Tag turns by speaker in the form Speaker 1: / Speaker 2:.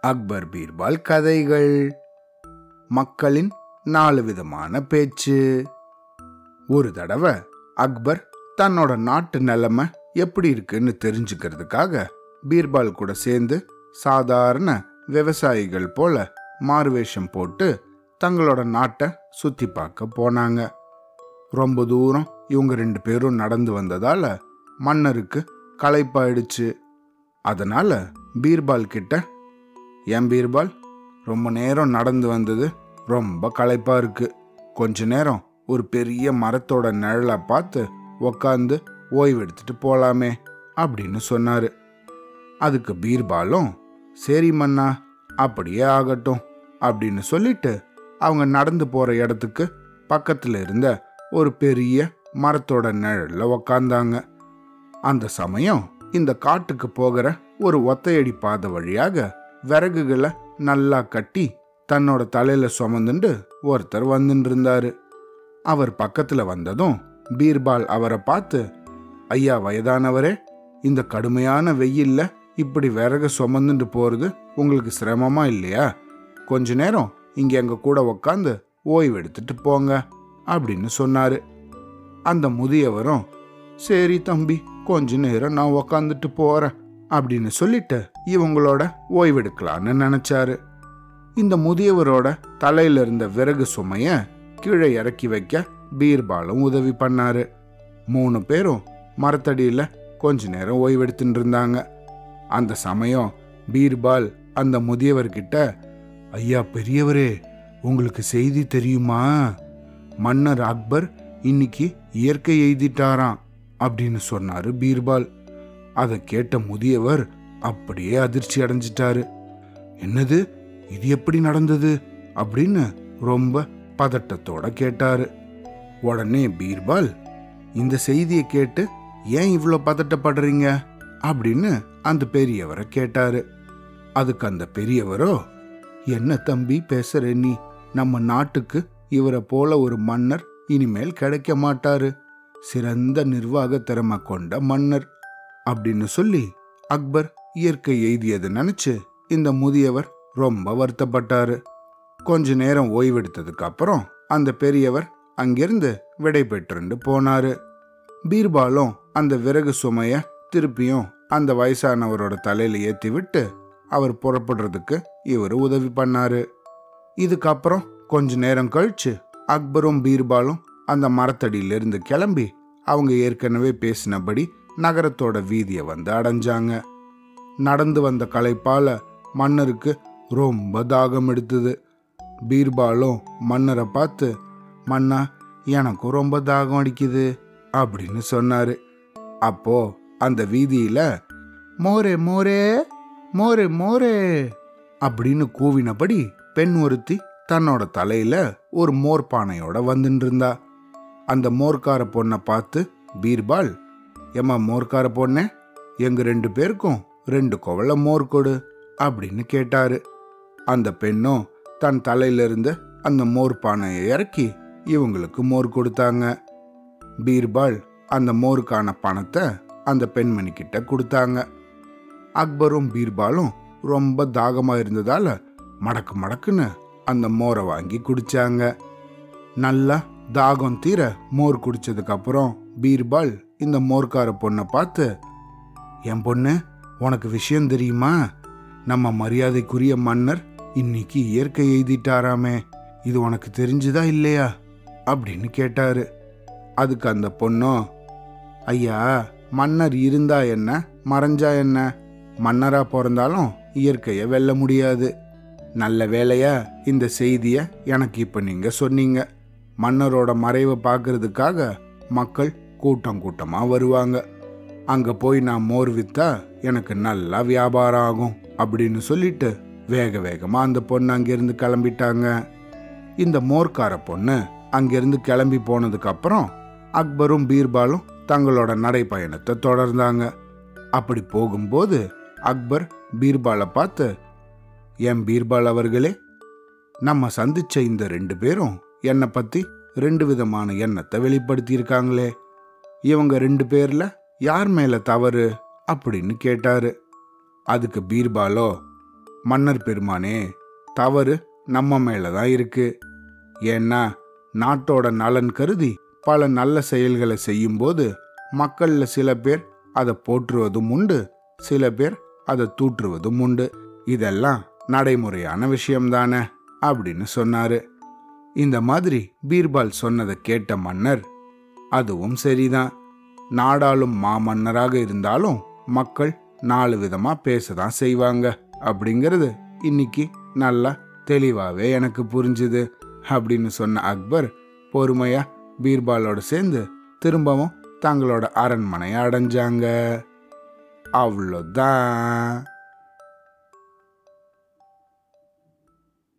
Speaker 1: அக்பர் பீர்பால் கதைகள். மக்களின் நாலு விதமான பேச்சு. ஒரு தடவை அக்பர் தன்னோட நாட்டு நிலைமை எப்படி இருக்குன்னு தெரிஞ்சுக்கிறதுக்காக பீர்பால் கூட சேர்ந்து சாதாரண விவசாயிகள் போல மாறுவேஷம் போட்டு தங்களோட நாட்டை சுத்தி பார்க்க போனாங்க. ரொம்ப தூரம் இவங்க ரெண்டு பேரும் நடந்து வந்ததால மன்னருக்கு களைப்பாயிடுச்சு. அதனால பீர்பால் கிட்ட ஏன் பீர்பால்? ரொம்ப நேரம் நடந்து வந்தது. ரொம்ப களைப்பா இருக்கு. கொஞ்ச நேரம் ஒரு பெரிய மரத்தோட நிழலை பார்த்து உக்காந்து ஓய்வெடுத்துட்டு போகலாமே போலாமே அப்படின்னு சொன்னாரு. அதுக்கு பீர்பாலும் சரி மன்னா அப்படியே ஆகட்டும் அப்படின்னு சொல்லிட்டு அவங்க நடந்து போற இடத்துக்கு பக்கத்துல இருந்த ஒரு பெரிய மரத்தோட நிழல்ல உக்காந்தாங்க. அந்த சமயம் இந்த காட்டுக்கு போகிற ஒரு ஒத்தையடி பாதை வழியாக விறகுகளை நல்லா கட்டி தன்னோட தலையில சுமந்துண்டு ஒருத்தர் வந்துட்டு இருந்தாரு அவர் பக்கத்துல வந்ததும் பீர்பால் அவரை பார்த்து ஐயா வயதானவரே இந்த கடுமையான வெயில்ல இப்படி விறகு சுமந்துட்டு போறது உங்களுக்கு சிரமமா இல்லையா? கொஞ்ச நேரம் இங்க எங்க கூட உக்காந்து ஓய்வு எடுத்துட்டு போங்க அப்படின்னு சொன்னாரு. அந்த முதியவரும் சரி தம்பி கொஞ்ச நேரம் நான் உக்காந்துட்டு போறேன் அப்படின்னு சொல்லிட்டு இவங்களோட ஓய்வெடுக்கலான்னு நினைச்சாரு. இந்த முதியவரோட தலையில இருந்த விறகு சுமைய கீழே இறக்கி வைக்க பீர்பாலும் உதவி பண்ணாரு. மூணு பேரும் மரத்தடியில் கொஞ்ச நேரம் ஓய்வெடுத்துட்டு இருந்தாங்க. அந்த சமயம் பீர்பால் அந்த முதியவர்கிட்ட ஐயா பெரியவரே உங்களுக்கு செய்தி தெரியுமா? மன்னர் அக்பர் இன்னைக்கு இயற்கை எய்திட்டாராம். அப்படின்னு சொன்னாரு பீர்பால். அதை கேட்ட முதியவர் அப்படியே அதிர்ச்சி அடைஞ்சிட்டாரு. என்னது? இது எப்படி நடந்தது? அப்படின்னு ரொம்ப பதட்டத்தோட கேட்டாரு. உடனே பீர்பால் இந்த செய்தியை கேட்டு ஏன் இவ்வளோ பதட்டப்படுறீங்க? அப்படின்னு அந்த பெரியவரை கேட்டாரு. அதுக்கு அந்த பெரியவரோ என்ன தம்பி பேசுற நீ? நம்ம நாட்டுக்கு இவரை போல ஒரு மன்னர் இனிமேல் கிடைக்க மாட்டாரு. சிறந்த நிர்வாக திறமை கொண்ட மன்னர் அப்படின்னு சொல்லி அக்பர் இயற்கை எய்தியது நினைச்சு இந்த முதியவர் ரொம்ப வருத்தப்பட்டாரு. கொஞ்ச நேரம் ஓய்வெடுத்ததுக்கு அப்புறம் அந்த பெரியவர் அங்கிருந்து விடை பெற்றுண்டு போனாரு. பீர்பாலும் அந்த விறகு சுமைய திருப்பியும் அந்த வயசானவரோட தலையில ஏத்தி விட்டு அவர் புறப்படுறதுக்கு இவர் உதவி பண்ணாரு. இதுக்கப்புறம் கொஞ்ச நேரம் கழிச்சு அக்பரும் பீர்பாலும் அந்த மரத்தடியிலிருந்து கிளம்பி அவங்க ஏற்கனவே பேசினபடி நகரத்தோட வீதியை வந்து அடைஞ்சாங்க. நடந்து வந்த களைப்பால மன்னருக்கு ரொம்ப தாகம் எடுத்தது. பீர்பாலும் மன்னரை பார்த்து மன்னா எனக்கும் ரொம்ப தாகம் அடிக்குது அப்படின்னு சொன்னாரு. அப்போ அந்த வீதியில மோரே மோரே மோரே மோரே அப்படின்னு கூவினபடி பெண் ஒருத்தி தன்னோட தலையில ஒரு மோர்பானையோட வந்துட்டு இருந்தா. அந்த மோர்க்கார பொண்ணை பார்த்து பீர்பால் ஏம்மா மோர்க்கார பொண்ணே? எங்க ரெண்டு பேருக்கும் ரெண்டு குவளை மோர் கொடு அப்படின்னு கேட்டாரு. அந்த பெண்ணும் தன் தலையிலிருந்து அந்த மோர் பானையை இறக்கி இவங்களுக்கு மோர் கொடுத்தாங்க. பீர்பால் அந்த மோருக்கான பணத்தை அந்த பெண்மணி கிட்ட கொடுத்தாங்க. அக்பரும் பீர்பாலும் ரொம்ப தாகமா இருந்ததால மடக்கு மடக்குன்னு அந்த மோரை வாங்கி குடிச்சாங்க. நல்லா தாகம் தீர மோர் குடிச்சதுக்கு அப்புறம் பீர்பால் இந்த மோர்க்கார பொண்ணை பார்த்து என் பொண்ணு உனக்கு விஷயம் தெரியுமா? நம்ம மரியாதைக்குரிய மன்னர் இன்னைக்கு இயற்கை எய்திட்டாராமே. இது உனக்கு தெரிஞ்சுதா இல்லையா? அப்படின்னு கேட்டாரு. அதுக்கு அந்த பொண்ணும் ஐயா மன்னர் இருந்தா என்ன? மறைஞ்சா என்ன? மன்னரா பிறந்தாலும் இயற்கையை வெல்ல முடியாது. நல்ல வேலையா இந்த செய்திய எனக்கு இப்ப நீங்க சொன்னீங்க. மன்னரோட மறைவை பார்க்கறதுக்காக மக்கள் கூட்டம் கூட்டமாக வருவாங்க. அங்கே போய் நான் மோர் வித்தா எனக்கு நல்லா வியாபாரம் ஆகும் அப்படின்னு சொல்லிட்டு வேக வேகமாக அந்த பொண்ணு அங்கேருந்து கிளம்பிட்டாங்க. இந்த மோர்க்கார பொண்ணு அங்கேருந்து கிளம்பி போனதுக்கப்புறம் அக்பரும் பீர்பாலும் தங்களோட நடைப்பயணத்தை தொடர்ந்தாங்க. அப்படி போகும்போது அக்பர் பீர்பாலை பார்த்து என் பீர்பால் அவர்களே நம்ம சந்திச்ச இந்த ரெண்டு பேரும் என்னை பற்றி ரெண்டு விதமான எண்ணத்தை வெளிப்படுத்தியிருக்காங்களே. இவங்க ரெண்டு பேரில் யார் மேலே தவறு அப்படின்னு கேட்டாரு. அதுக்கு பீர்பாலோ மன்னர் பெருமானே தவறு நம்ம மேலே தான் இருக்கு. ஏன்னா நாட்டோட நலன் கருதி பல நல்ல செயல்களை செய்யும்போது மக்களில் சில பேர் அதை போற்றுவதும் உண்டு சில பேர் அதை தூற்றுவதும் உண்டு. இதெல்லாம் நடைமுறையான விஷயம்தானே அப்படின்னு சொன்னாரு. இந்த மாதிரி பீர்பால் சொன்னதை கேட்ட மன்னர் அதுவும் சரிதான். நாடாளும் மாமன்னராக இருந்தாலும் மக்கள் நாலு விதமா பேசதான் செய்வாங்க. அப்படிங்கிறது இன்னைக்கு நல்லா தெளிவாவே எனக்கு புரிஞ்சுது அப்படின்னு சொன்ன அக்பர் பொறுமையா பீர்பாலோட சேர்ந்து திரும்பவும் தங்களோட அரண்மனையை அடைஞ்சாங்க. அவ்வளோதான்.